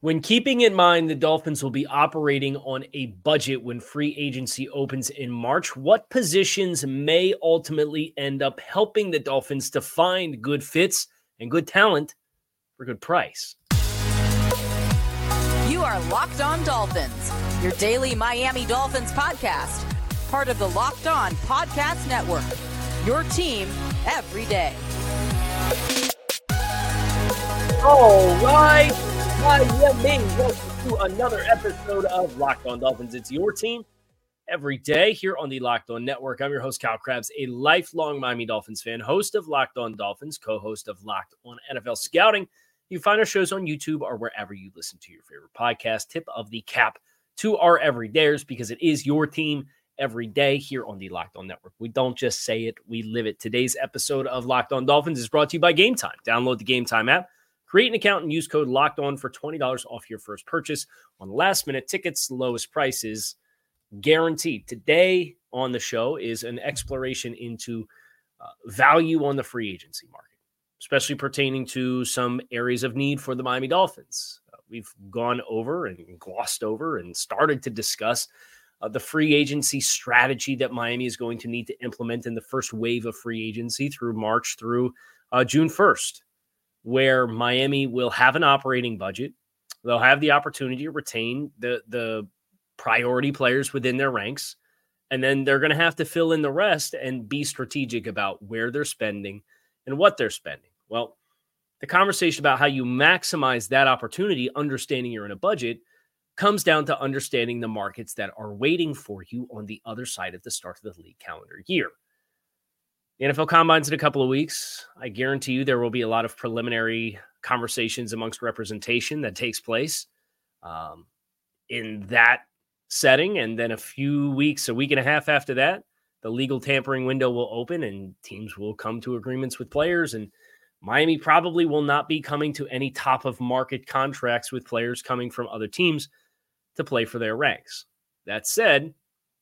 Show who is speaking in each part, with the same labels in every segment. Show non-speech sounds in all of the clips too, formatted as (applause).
Speaker 1: When keeping in mind the Dolphins will be operating on a budget when free agency opens in March, what positions may ultimately end up helping the Dolphins to find good fits and good talent for good price?
Speaker 2: You are Locked On Dolphins, your daily Miami Dolphins podcast, part of the Locked On Podcast Network. Your team every day.
Speaker 1: All right. Miami. Welcome to another episode of Locked On Dolphins. It's your team every day here on the Locked On Network. I'm your host, Kyle Crabbs, a lifelong Miami Dolphins fan, host of Locked On Dolphins, co host of Locked On NFL Scouting. You find our shows on YouTube or wherever you listen to your favorite podcast. Tip of the cap to our everydayers because it is your team every day here on the Locked On Network. We don't just say it, we live it. Today's episode of Locked On Dolphins is brought to you by Gametime. Download the Gametime app Create an account and use code locked on for $20 off your first purchase on last minute tickets, lowest prices guaranteed. Today on the show is an exploration into uh, value on the free agency market, especially pertaining to some areas of need for the Miami Dolphins. Uh, we've gone over and glossed over and started to discuss uh, the free agency strategy that Miami is going to need to implement in the first wave of free agency through March through uh, June 1st where Miami will have an operating budget. They'll have the opportunity to retain the the priority players within their ranks. And then they're going to have to fill in the rest and be strategic about where they're spending and what they're spending. Well, the conversation about how you maximize that opportunity, understanding you're in a budget, comes down to understanding the markets that are waiting for you on the other side of the start of the league calendar year. The NFL Combine's in a couple of weeks. I guarantee you there will be a lot of preliminary conversations amongst representation that takes place um, in that setting. And then a few weeks, a week and a half after that, the legal tampering window will open and teams will come to agreements with players. And Miami probably will not be coming to any top of market contracts with players coming from other teams to play for their ranks. That said,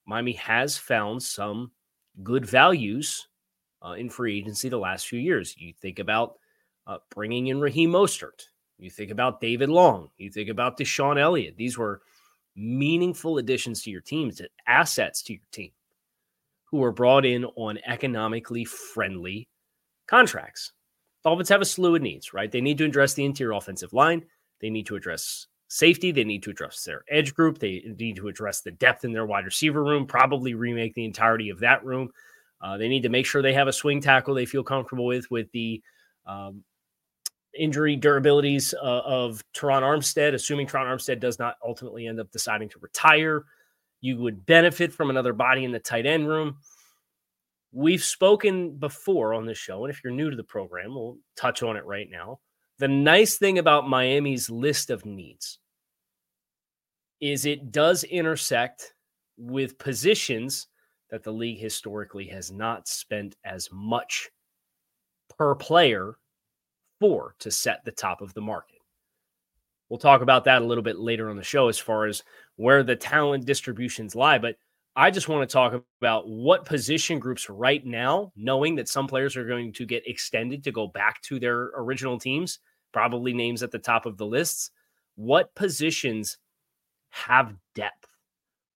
Speaker 1: Miami has found some good values uh, in free agency the last few years. You think about uh, bringing in Raheem Mostert. You think about David Long. You think about DeShon Elliott. These were meaningful additions to your team, to assets to your team, who were brought in on economically friendly contracts. Dolphins have a slew of needs, right? They need to address the interior offensive line. They need to address safety. They need to address their edge group. They need to address the depth in their wide receiver room, probably remake the entirety of that room. Uh, they need to make sure they have a swing tackle they feel comfortable with, with the um, injury durabilities uh, of Terron Armstead, assuming Terron Armstead does not ultimately end up deciding to retire. You would benefit from another body in the tight end room. We've spoken before on this show, and if you're new to the program, we'll touch on it right now. The nice thing about Miami's list of needs is it does intersect with positions that the league historically has not spent as much per player for to set the top of the market. We'll talk about that a little bit later on the show as far as where the talent distributions lie. But I just want to talk about what position groups right now, knowing that some players are going to get extended to go back to their original teams, probably names at the top of the lists. What positions have depth?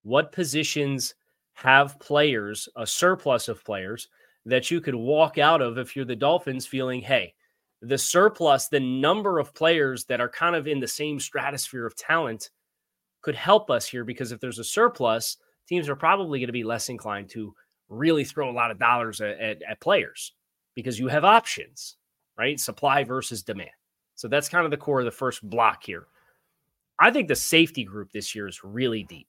Speaker 1: What positions have players, a surplus of players that you could walk out of if you're the Dolphins feeling, hey, the surplus, the number of players that are kind of in the same stratosphere of talent could help us here because if there's a surplus, teams are probably going to be less inclined to really throw a lot of dollars at, at, at players because you have options, right? Supply versus demand. So that's kind of the core of the first block here. I think the safety group this year is really deep.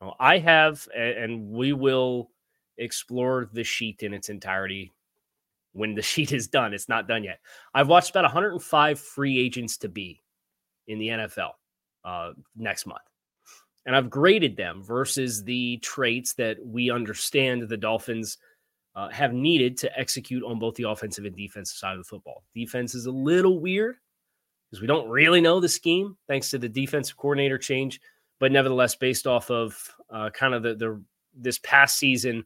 Speaker 1: Well, I have, and we will explore the sheet in its entirety when the (laughs) sheet is done. It's not done yet. I've watched about 105 free agents to be in the NFL uh, next month. And I've graded them versus the traits that we understand the Dolphins uh, have needed to execute on both the offensive and defensive side of the football. Defense is a little weird because we don't really know the scheme thanks to the defensive coordinator change but nevertheless, based off of uh, kind of the, the this past season,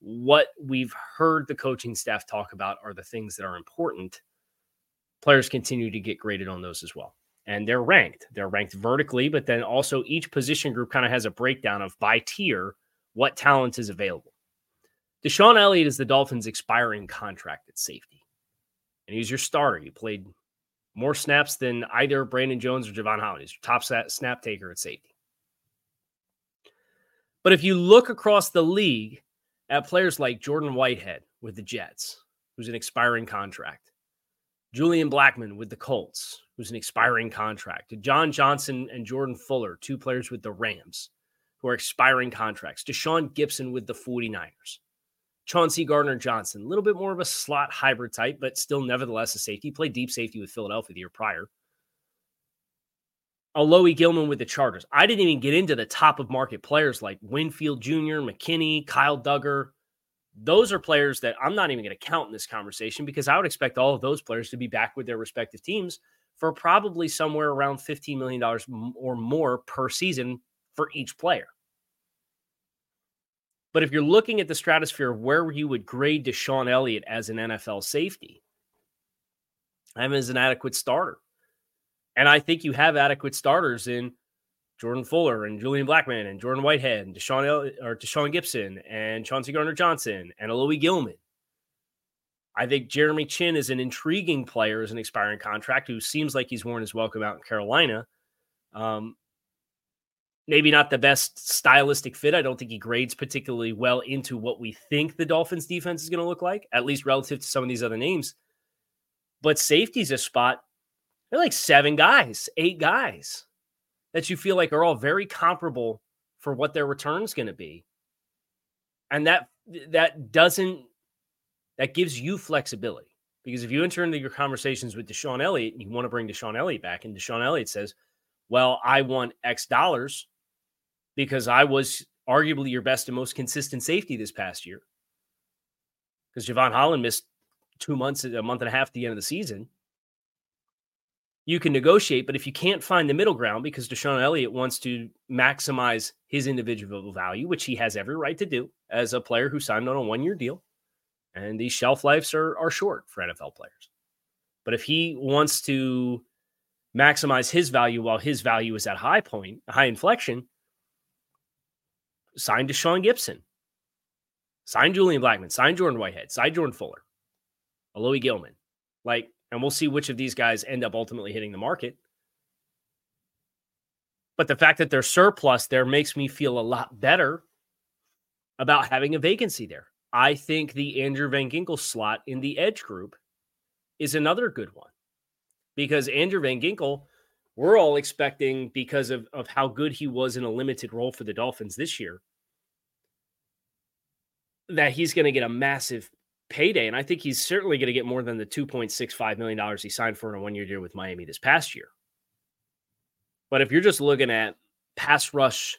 Speaker 1: what we've heard the coaching staff talk about are the things that are important. Players continue to get graded on those as well. and they're ranked. They're ranked vertically, but then also each position group kind of has a breakdown of by tier what talent is available. DeShon Elliott is the Dolphins' expiring contract at safety, and he's your starter. He played more snaps than either Brandon Jones or Jevon Holland. He's your top snap taker at safety. But if you look across the league at players like Jordan Whitehead with the Jets, who's an expiring contract, Julian Blackmon with the Colts, who's an expiring contract, John Johnson and Jordan Fuller, two players with the Rams, who are expiring contracts, Deshaun Gibson with the 49ers, Chauncey Gardner Johnson, a little bit more of a slot hybrid type, but still nevertheless a safety. He played deep safety with Philadelphia the year prior. Alohi Gilman with the Chargers. I didn't even get into the top of market players like Winfield Jr., McKinney, Kyle Dugger. Those are players that I'm not even going to count in this conversation because I would expect all of those players to be back with their respective teams for probably somewhere around $15 million or more per season for each player. But if you're looking at the stratosphere of where you would grade DeShon Elliott as an NFL safety, I'm as an adequate starter. And I think you have adequate starters in Jordan Fuller and Julian Blackmon and Jordan Whitehead and DeShon El- or Deshaun Gibson and Chauncey Gardner Johnson and Alohi Gilman. I think Jeremy Chinn is an intriguing player as an expiring contract who seems like he's worn his welcome out in Carolina. Um, maybe not the best stylistic fit. I don't think he grades particularly well into what we think the Dolphins defense is going to look like, at least relative to some of these other names. But safety's a spot they're like seven guys, eight guys that you feel like are all very comparable for what their return is going to be. And that that doesn't that gives you flexibility. Because if you enter into your conversations with DeShon Elliott and you want to bring DeShon Elliott back, and DeShon Elliott says, Well, I want X dollars because I was arguably your best and most consistent safety this past year. Because Jevon Holland missed two months, a month and a half at the end of the season you can negotiate. But if you can't find the middle ground because DeShon Elliott wants to maximize his individual value, which he has every right to do as a player who signed on a one year deal, and these shelf lives are, are short for NFL players. But if he wants to maximize his value while his value is at high point, high inflection, sign Deshaun Gibson, sign Julian Blackmon, sign Jordan Whitehead, sign Jordan Fuller, Alohi Gilman. Like and we'll see which of these guys end up ultimately hitting the market. But the fact that they're surplus there makes me feel a lot better about having a vacancy there. I think the Andrew Van Ginkel slot in the edge group is another good one because Andrew Van Ginkel, we're all expecting because of, of how good he was in a limited role for the Dolphins this year, that he's going to get a massive payday. And I think he's certainly going to get more than the $2.65 million he signed for in a one year deal with Miami this past year. But if you're just looking at pass rush,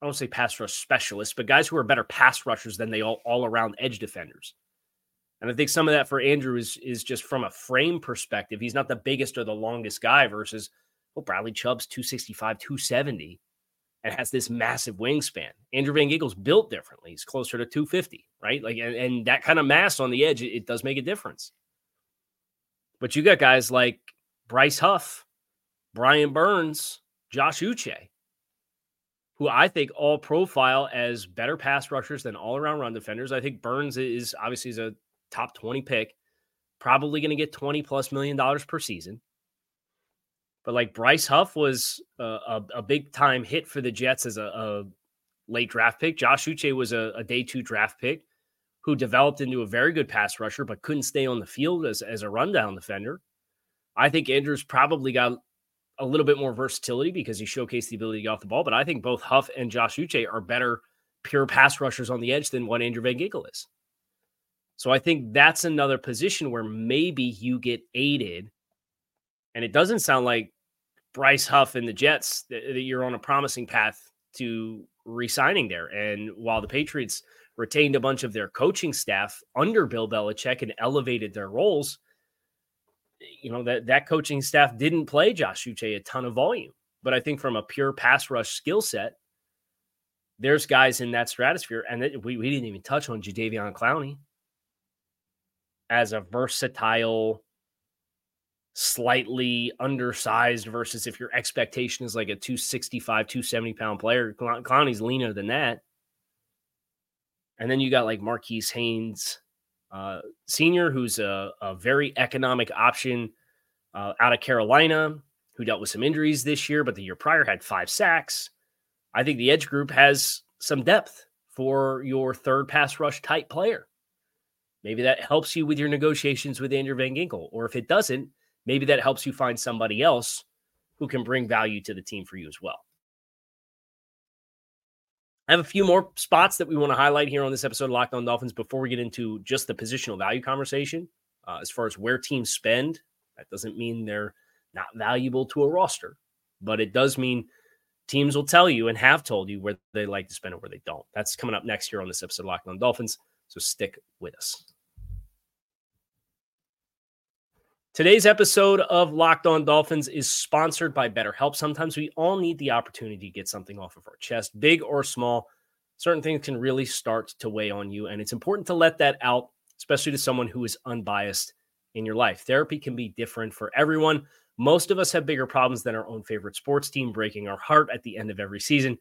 Speaker 1: I don't say pass rush specialists, but guys who are better pass rushers than they all, all around edge defenders. And I think some of that for Andrew is is just from a frame perspective. He's not the biggest or the longest guy versus well, Bradley Chubb's 265, 270 and has this massive wingspan. Andrew Van Ginkel's built differently. He's closer to 250, right? Like, and, and that kind of mass on the edge, it, it, does make a difference. But you got guys like Bryce Huff, Brian Burns, Josh Uche, who I think all profile as better pass rushers than all around run defenders. I think Burns is obviously is a top 20 pick, probably going to get 20 plus million dollars per season. But like Bryce Huff was a, a, a big time hit for the Jets as a, a late draft pick. Josh Uche was a, day two draft pick who developed into a very good pass rusher, but couldn't stay on the field as, as a rundown defender. I think Andrews probably got a little bit more versatility because he showcased the ability to get off the ball. But I think both Huff and Josh Uche are better pure pass rushers on the edge than what Andrew Van Ginkel is. So I think that's another position where maybe you get aided and it doesn't sound like Bryce Huff and the Jets that, that you're on a promising path to resigning there. And while the Patriots retained a bunch of their coaching staff under Bill Belichick and elevated their roles, you know that that coaching staff didn't play Josh Uche a ton of volume. But I think from a pure pass rush skill set, there's guys in that stratosphere, and we, we didn't even touch on Jadeveon Clowney as a versatile slightly undersized versus if your expectation is like a 265, 270 pound player. Clowney's leaner than that. And then you got like Marquis Haynes uh, Senior, who's a, a, very economic option uh, out of Carolina, who dealt with some injuries this year, but the year prior had five sacks. I think the edge group has some depth for your third pass rush type player. Maybe that helps you with your negotiations with Andrew Van Ginkel. Or if it doesn't, maybe that helps you find somebody else who can bring value to the team for you as well. I have a few more spots that we want to highlight here on this episode of Locked On Dolphins before we get into just the positional value conversation. Uh, as far as where teams spend, that doesn't mean they're not valuable to a roster, but it does mean teams will tell you and have told you where they like to spend and where they don't. That's coming up next year on this episode of Locked On Dolphins. So stick with us. Today's episode of Locked On Dolphins is sponsored by BetterHelp. Sometimes we all need the opportunity to get something off of our chest, big or small. Certain things can really start to weigh on you, and it's important to let that out, especially to someone who is unbiased in your life. Therapy can be different for everyone. Most of us have bigger problems than our own favorite sports team breaking our heart at the end of every season.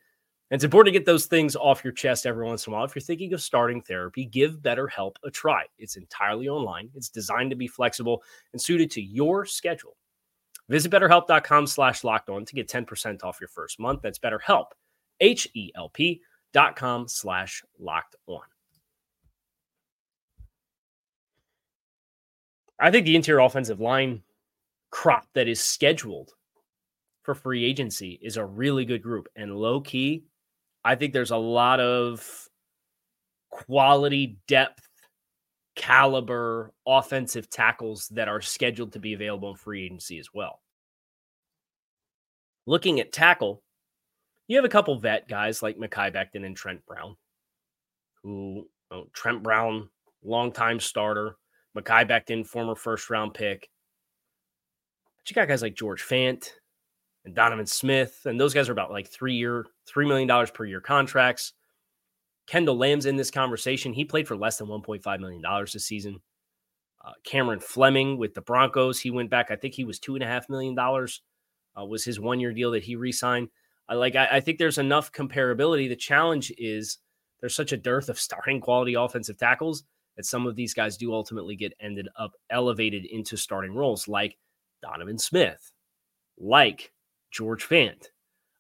Speaker 1: And it's important to get those things off your chest every once in a while. If you're thinking of starting therapy, give BetterHelp a try. It's entirely online. It's designed to be flexible and suited to your schedule. Visit betterhelp.com slash locked on to get 10% off your first month. That's betterhelp, H-E-L-P dot com slash locked on. I think the interior offensive line crop that is scheduled for free agency is a really good group. And low key, I think there's a lot of quality depth, caliber offensive tackles that are scheduled to be available in free agency as well. Looking at tackle, you have a couple vet guys like Mekhi Becton and Trent Brown, who oh, Trent Brown, longtime starter, Mekhi Becton, former first round pick. But you got guys like George Fant, and Donovan Smith, and those guys are about like three year, three million dollars per year contracts. Kendall Lamm's in this conversation. He played for less than $1.5 million this season. Uh, Cameron Fleming with the Broncos, he went back. I think he was two and a half million dollars. Uh, was his one year deal that he re-signed. Like. I, I think there's enough comparability. The challenge is there's such a dearth of starting quality offensive tackles that some of these guys do ultimately get ended up elevated into starting roles, like Donovan Smith, like George Fant.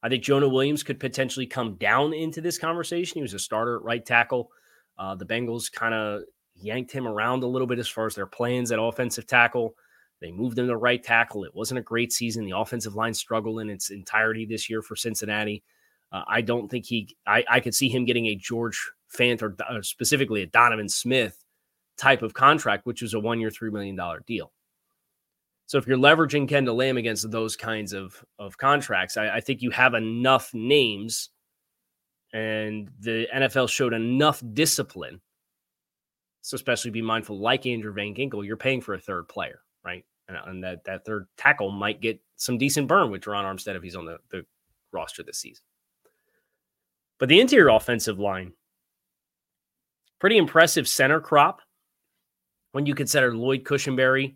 Speaker 1: I think Jonah Williams could potentially come down into this conversation. He was a starter at right tackle. Uh, the Bengals kind of yanked him around a little bit as far as their plans at offensive tackle. They moved him to right tackle. It wasn't a great season. The offensive line struggled in its entirety this year for Cincinnati. Uh, I don't think he, I, I could see him getting a George Fant or, or specifically a Donovan Smith type of contract, which was a one year, $3 million deal. So if you're leveraging Kendall Lamm against those kinds of of contracts, I, I think you have enough names, and the NFL showed enough discipline. So especially be mindful, like Andrew Van Ginkel, you're paying for a third player, right? And, uh, and that that third tackle might get some decent burn with Terron Armstead if he's on the, the roster this season. But the interior offensive line, pretty impressive center crop when you consider Lloyd Cushenberry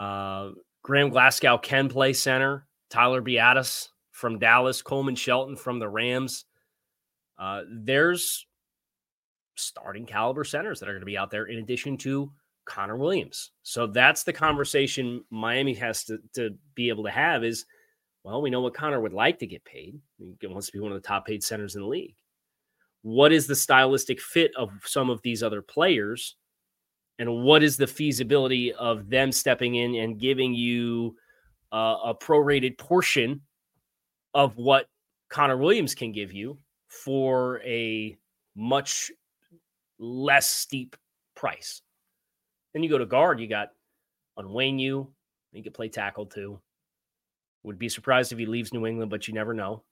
Speaker 1: uh, Graham Glasgow can play center. Tyler Biadasz from Dallas, Coleman Shelton from the Rams. Uh, there's starting caliber centers that are going to be out there in addition to Connor Williams. So that's the conversation Miami has to, to be able to have is, well, we know what Connor would like to get paid. He wants to be one of the top paid centers in the league. What is the stylistic fit of some of these other players? And what is the feasibility of them stepping in and giving you uh, a prorated portion of what Connor Williams can give you for a much less steep price. Then you go to guard, you got Onwenu, he could play tackle too. Would be surprised if he leaves New England, but you never know.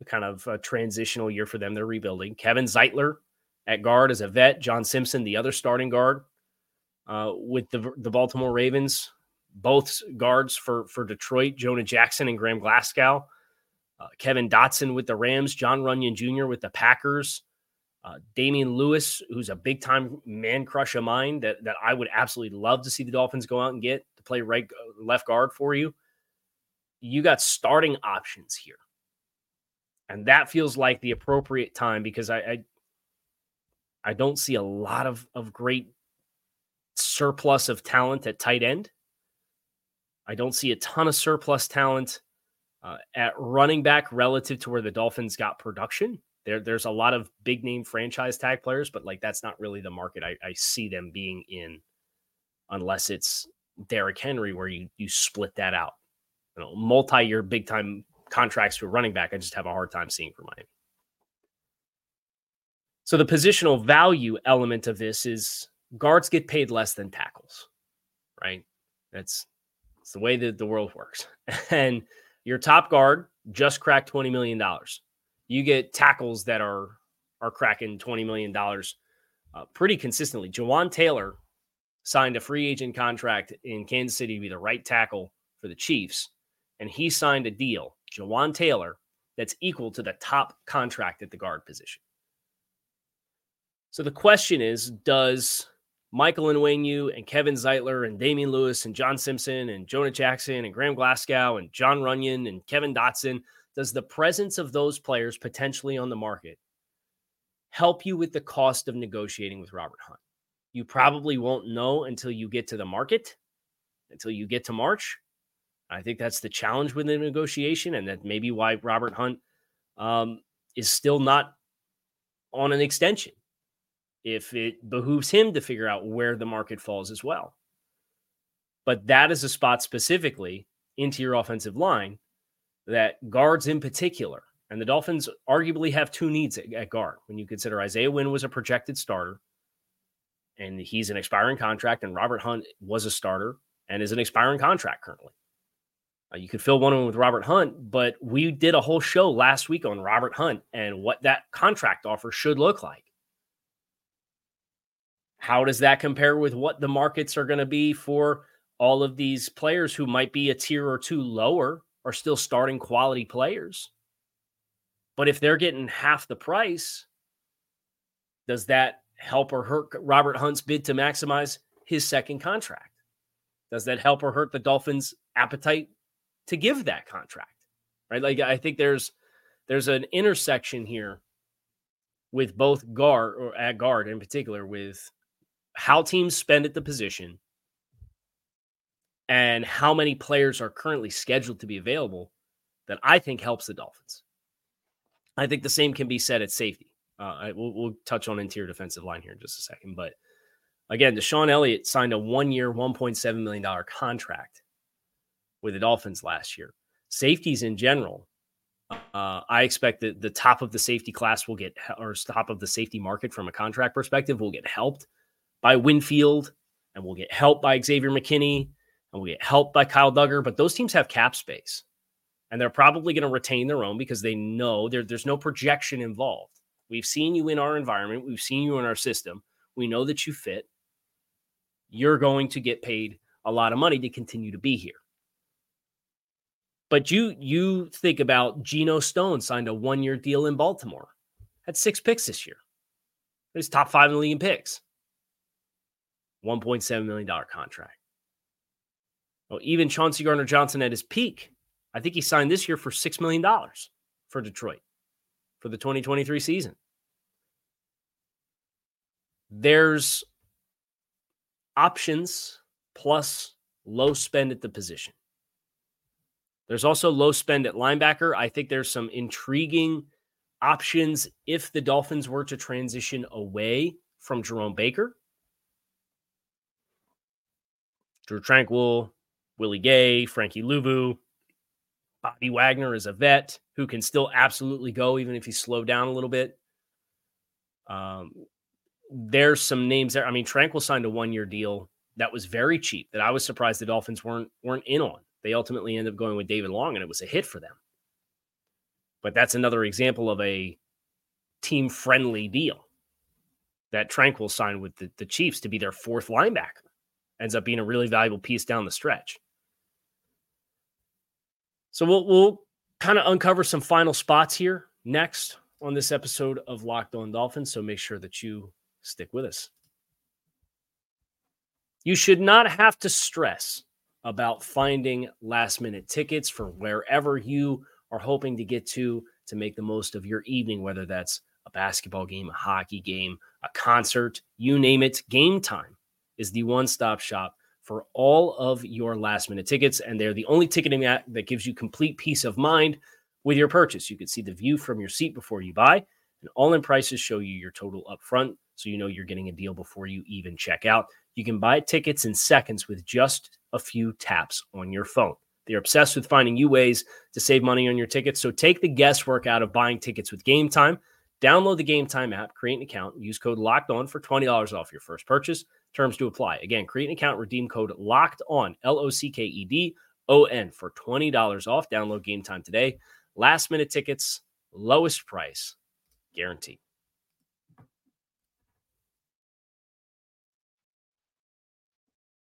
Speaker 1: The kind of a transitional year for them. They're rebuilding. Kevin Zeitler at guard as a vet. John Simpson, the other starting guard, uh, with the the Baltimore Ravens, both guards for for Detroit, Jonah Jackson and Graham Glasgow, uh, Kevin Dotson with the Rams, Jon Runyan Jr. with the Packers, uh, Damien Lewis, who's a big time man crush of mine that that I would absolutely love to see the Dolphins go out and get to play right left guard for you. You got starting options here. And that feels like the appropriate time because I, I I don't see a lot of, of great surplus of talent at tight end. I don't see a ton of surplus talent uh, at running back relative to where the Dolphins got production. There, there's a lot of big name franchise tag players, but like that's not really the market I, I see them being in, unless it's Derrick Henry, where you you split that out. You know, multi-year big time contracts a running back. I just have a hard time seeing for Miami. So the positional value element of this is guards get paid less than tackles, right? That's, it's the way that the world works. (laughs) And your top guard just cracked $20 million. You get tackles that are are cracking $20 million uh, pretty consistently. Jawaan Taylor signed a free agent contract in Kansas City to be the right tackle for the Chiefs. And he signed a deal, Jawaan Taylor, that's equal to the top contract at the guard position. So the question is, does Michael and Onwenu and Kevin Zeitler and Damien Lewis and John Simpson and Jonah Jackson and Graham Glasgow and Jon Runyan and Kevin Dotson, does the presence of those players potentially on the market help you with the cost of negotiating with Robert Hunt? You probably won't know until you get to the market, until you get to March. I think that's the challenge with the negotiation, and that maybe why Robert Hunt um, is still not on an extension if it behooves him to figure out where the market falls as well. But that is a spot specifically into your offensive line that guards in particular, and the Dolphins arguably have two needs at, at guard when you consider Isaiah Wynn was a projected starter and he's an expiring contract, and Robert Hunt was a starter and is an expiring contract currently. Uh, you could fill one of them with Robert Hunt, but we did a whole show last week on Robert Hunt and what that contract offer should look like. How does that compare with what the markets are going to be for all of these players who might be a tier or two lower are still starting quality players? But if they're getting half the price, does that help or hurt Robert Hunt's bid to maximize his second contract? Does that help or hurt the Dolphins' appetite to give that contract? Right? Like I think there's there's an intersection here with both guard or at guard in particular with how teams spend at the position and how many players are currently scheduled to be available that I think helps the Dolphins. I think the same can be said at safety. Uh, I, we'll, we'll, touch on interior defensive line here in just a second. But again, DeShon Elliott signed a one year, $1.7 million contract with the Dolphins last year. Safeties in general, uh, I expect that the top of the safety class will get, or top of the safety market from a contract perspective will get helped by Winfield, and we'll get help by Xavier McKinney, and we'll get help by Kyle Dugger. But those teams have cap space, and they're probably going to retain their own because they know there, there's no projection involved. We've seen you in our environment, we've seen you in our system. We know that you fit. You're going to get paid a lot of money to continue to be here. But you you think about Geno Stone signed a one year deal in Baltimore, had six picks this year. He's top five in the league in picks. $1.7 million contract. Well, even Chauncey Gardner Johnson at his peak, I think he signed this year for $6 million for Detroit for the 2023 season. There's options plus low spend at the position. There's also low spend at linebacker. I think there's some intriguing options if the Dolphins were to transition away from Jerome Baker. Drue Tranquill, Willie Gay, Frankie Luvu. Bobby Wagner is a vet who can still absolutely go, even if he's slowed down a little bit. Um, there's some names there. I mean, Tranquill signed a one-year deal that was very cheap. That I was surprised the Dolphins weren't weren't in on. They ultimately ended up going with David Long, and it was a hit for them. But that's another example of a team-friendly deal that Tranquill signed with the, the Chiefs to be their fourth linebacker ends up being a really valuable piece down the stretch. So we'll we'll kind of uncover some final spots here next on this episode of Locked On Dolphins. So make sure that you stick with us. You should not have to stress about finding last minute tickets for wherever you are hoping to get to to make the most of your evening, whether that's a basketball game, a hockey game, a concert, you name it. Gametime is the one stop shop for all of your last minute tickets. And they're the only ticketing app that gives you complete peace of mind with your purchase. You can see the view from your seat before you buy, and all in prices show you your total upfront. So you know you're getting a deal before you even check out. You can buy tickets in seconds with just a few taps on your phone. They're obsessed with finding you ways to save money on your tickets. So take the guesswork out of buying tickets with Gametime. Download the Gametime app, create an account, use code Locked On for twenty dollars off your first purchase. Terms to apply. Again, create an account, redeem code Locked On L O C K E D O N for twenty dollars off. Download Gametime today. Last minute tickets, lowest price, guaranteed.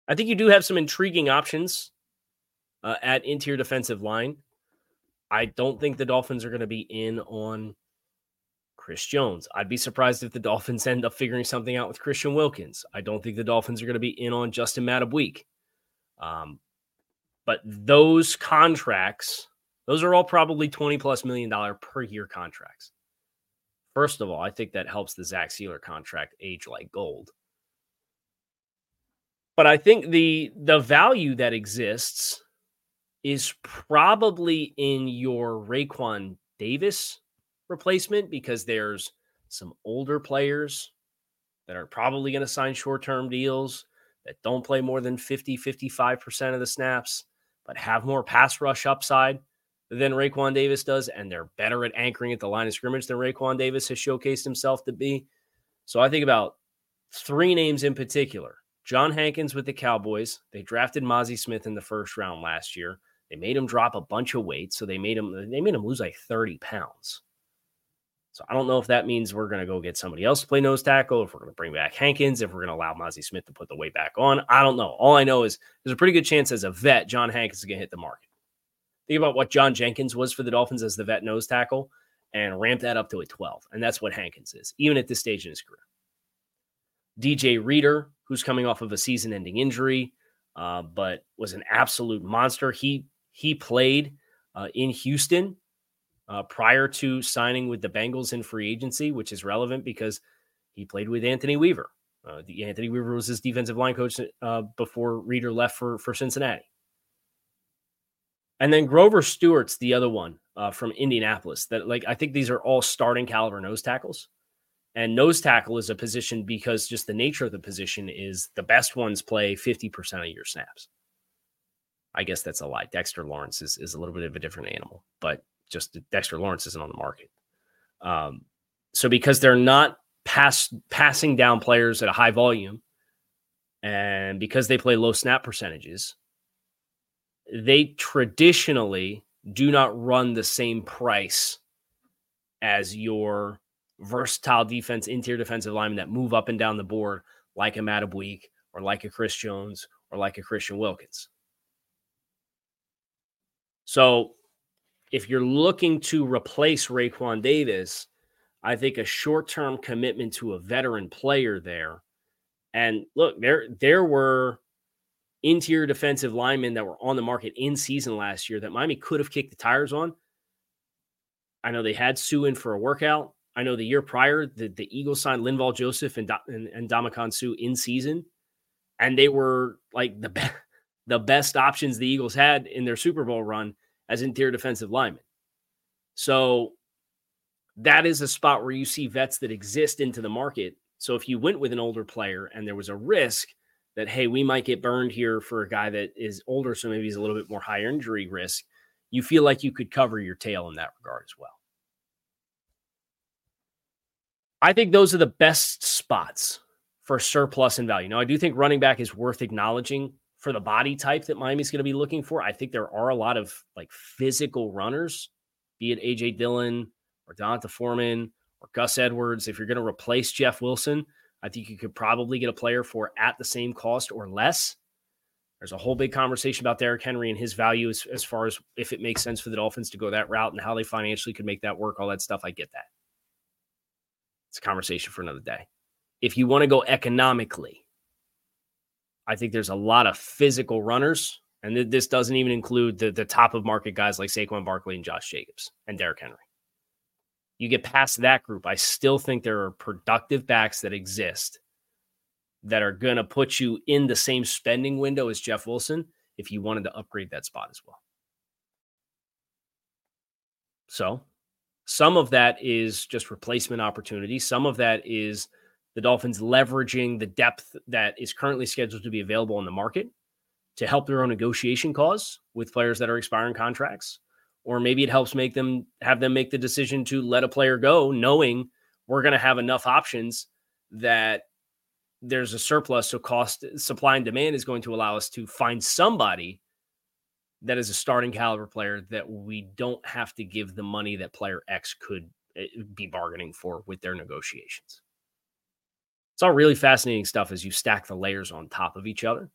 Speaker 1: I think you do have some intriguing options uh, at interior defensive line. I don't think the Dolphins are going to be in on Chris Jones. I'd be surprised if the Dolphins end up figuring something out with Christian Wilkins. I don't think the Dolphins are going to be in on Justin Madubuike. Um, but those contracts, those are all probably 20 plus million dollar per year contracts. First of all, I think that helps the Zach Sieler contract age like gold. But I think the the value that exists is probably in your Raekwon Davis replacement because there's some older players that are probably going to sign short term deals that don't play more than 50, 55% of the snaps, but have more pass rush upside than Raekwon Davis does. And they're better at anchoring at the line of scrimmage than Raekwon Davis has showcased himself to be. So I think about three names in particular John Hankins with the Cowboys. They drafted Mazi Smith in the first round last year. They made him drop a bunch of weight, so they made him they made him lose like 30 pounds. So I don't know if that means we're going to go get somebody else to play nose tackle, if we're going to bring back Hankins, if we're going to allow Mazi Smith to put the weight back on. I don't know. All I know is there's a pretty good chance as a vet, John Hankins is going to hit the market. Think about what John Jenkins was for the Dolphins as the vet nose tackle and ramp that up to a 12. And that's what Hankins is, even at this stage in his career. DJ Reader, who's coming off of a season ending injury, uh, but was an absolute monster. He he played uh, in Houston uh, prior to signing with the Bengals in free agency, which is relevant because he played with Anthony Weaver. Uh, the, Anthony Weaver was his defensive line coach uh, before Reader left for, for Cincinnati. And then Grover Stewart's the other one uh, from Indianapolis. That like I think these are all starting caliber nose tackles. And nose tackle is a position because just the nature of the position is the best ones play 50% of your snaps. I guess that's a lie. Dexter Lawrence is, is a little bit of a different animal, but just Dexter Lawrence isn't on the market. Um, so because they're not pass passing down players at a high volume, and because they play low snap percentages, they traditionally do not run the same price as your versatile defense, interior defensive linemen that move up and down the board like a Madubuike or like a Chris Jones or like a Christian Wilkins. So if you're looking to replace Raekwon Davis, I think a short-term commitment to a veteran player there. And look, there there were interior defensive linemen that were on the market in season last year that Miami could have kicked the tires on. I know they had Suh in for a workout. I know the year prior, the, the Eagles signed Linval Joseph and, and, and Ndamukong Suh in season, and they were like the, be- (laughs) the best options the Eagles had in their Super Bowl run as interior defensive linemen. So that is a spot where you see vets that exist into the market. So if you went with an older player and there was a risk that, hey, we might get burned here for a guy that is older, so maybe he's a little bit more higher injury risk, you feel like you could cover your tail in that regard as well. I think those are the best spots for surplus and value. Now, I do think running back is worth acknowledging for the body type that Miami's going to be looking for. I think there are a lot of like physical runners, be it AJ Dillon or D'Onta Foreman or Gus Edwards. If you're going to replace Jeff Wilson, I think you could probably get a player for at the same cost or less. There's a whole big conversation about Derrick Henry and his value as, as far as if it makes sense for the Dolphins to go that route and how they financially could make that work, all that stuff. I get that. It's a conversation for another day. If you want to go economically, I think there's a lot of physical runners And th- this doesn't even include the, the top of market guys like Saquon Barkley and Josh Jacobs and Derrick Henry. You get past that group, I still think there are productive backs that exist that are going to put you in the same spending window as Jeff Wilson if you wanted to upgrade that spot as well. So, some of that is just replacement opportunity. Some of that is the Dolphins leveraging the depth that is currently scheduled to be available in the market to help their own negotiation cause with players that are expiring contracts. Or maybe it helps make them have them make the decision to let a player go, knowing we're going to have enough options that there's a surplus. So cost supply and demand is going to allow us to find somebody that is a starting caliber player that we don't have to give the money that player X could eh, be bargaining for with their negotiations. It's all really fascinating stuff as you stack the layers on top of each other.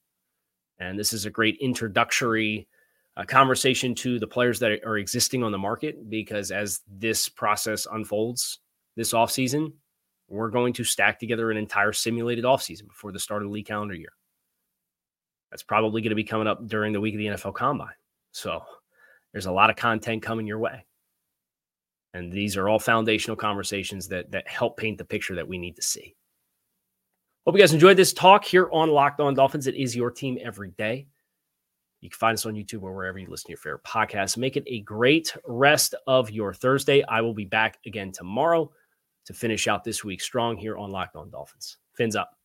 Speaker 1: And this is a great introductory uh, conversation to the players that are existing on the market because as this process unfolds this offseason, we're going to stack together an entire simulated offseason before the start of the league calendar year. That's probably going to be coming up during the week of the NFL Combine. So there's a lot of content coming your way. And these are all foundational conversations that that help paint the picture that we need to see. Hope you guys enjoyed this talk here on Locked On Dolphins. It is your team every day. You can find us on YouTube or wherever you listen to your favorite podcasts. Make it a great rest of your Thursday. I will be back again tomorrow to finish out this week strong here on Locked On Dolphins. Fins up.